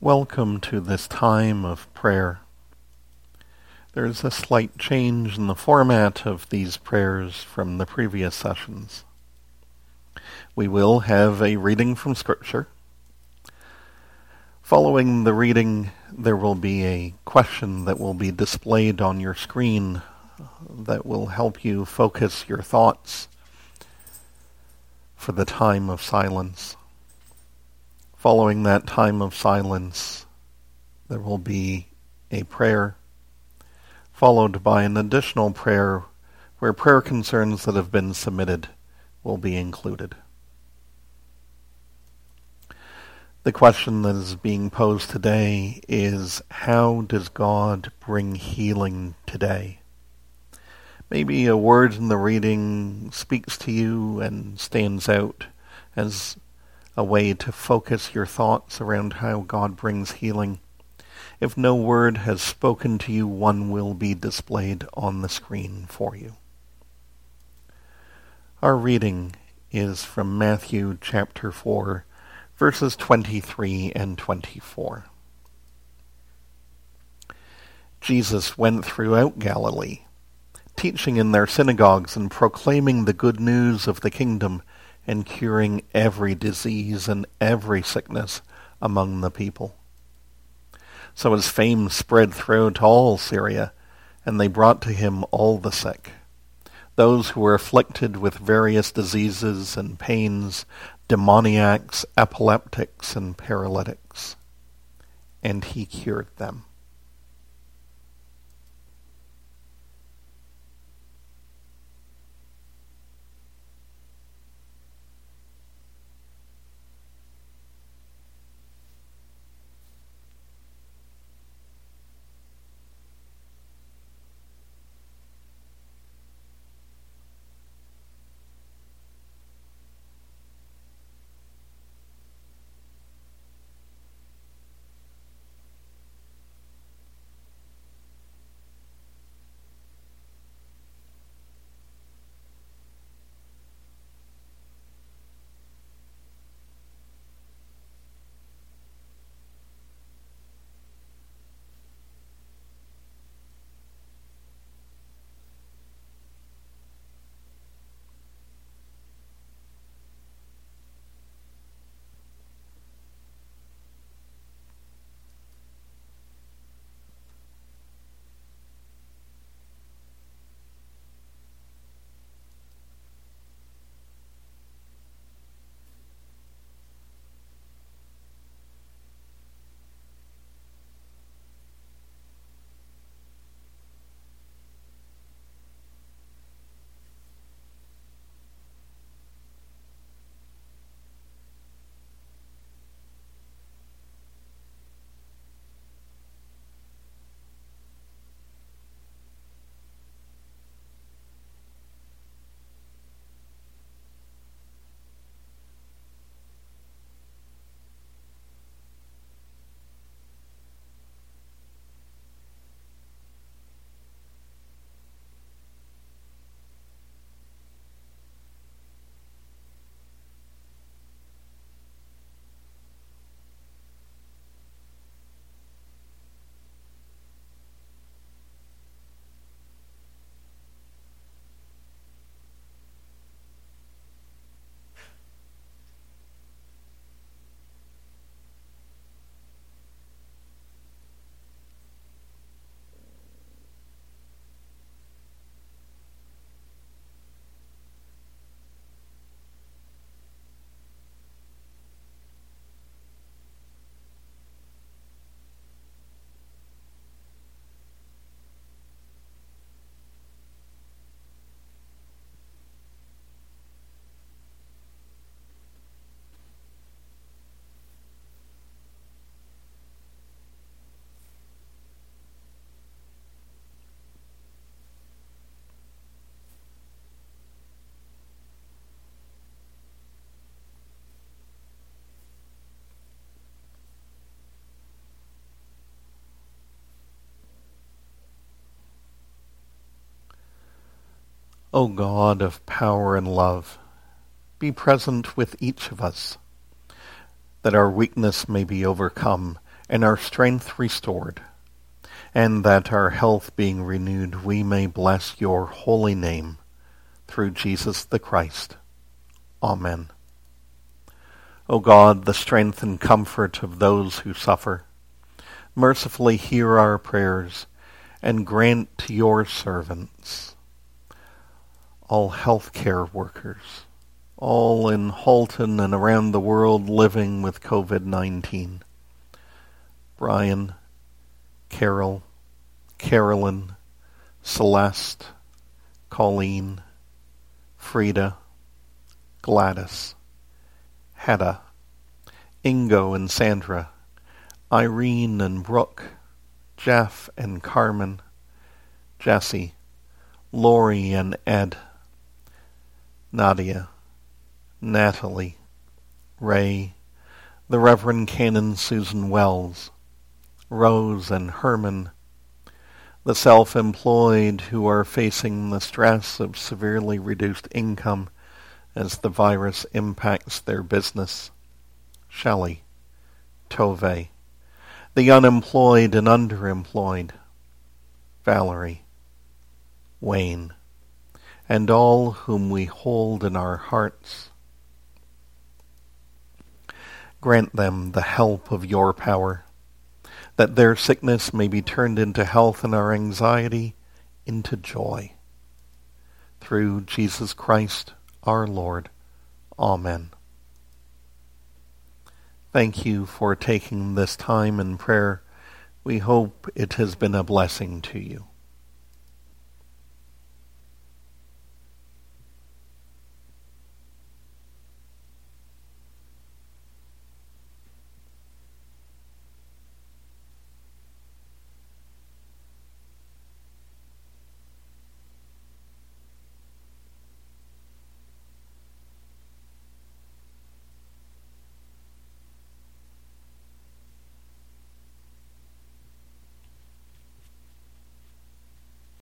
Welcome to this time of prayer. There's a slight change in the format of these prayers from the previous sessions. We will have a reading from Scripture. Following the reading, there will be a question that will be displayed on your screen that will help you focus your thoughts for the time of silence. Following that time of silence, there will be a prayer, followed by an additional prayer where prayer concerns that have been submitted will be included. The question that is being posed today is how does God bring healing today? Maybe a word in the reading speaks to you and stands out as a way to focus your thoughts around how God brings healing. If no word has spoken to you, one will be displayed on the screen for you. Our reading is from Matthew chapter 4, verses 23 and 24. Jesus went throughout Galilee, teaching in their synagogues and proclaiming the good news of the kingdom and curing every disease and every sickness among the people. So his fame spread throughout all Syria, and they brought to him all the sick, those who were afflicted with various diseases and pains, demoniacs, epileptics, and paralytics, and he cured them. O God of power and love, be present with each of us, that our weakness may be overcome and our strength restored, and that our health being renewed, we may bless your holy name through Jesus the Christ. Amen. O God, the strength and comfort of those who suffer, mercifully hear our prayers and grant to your servants, all health care workers, all in Halton and around the world living with COVID-19, Brian, Carol, Carolyn, Celeste, Colleen, Frida, Gladys, Hedda, Ingo and Sandra, Irene and Brooke, Jeff and Carmen, Jesse, Lori and Ed, Nadia, Natalie, Ray, the Reverend Canon Susan Wells, Rose and Herman, the self-employed who are facing the stress of severely reduced income as the virus impacts their business, Shelley, Tove, the unemployed and underemployed, Valerie, Wayne, and all whom we hold in our hearts. Grant them the help of your power, that their sickness may be turned into health and our anxiety into joy. Through Jesus Christ our Lord. Amen. Thank you for taking this time in prayer. We hope it has been a blessing to you.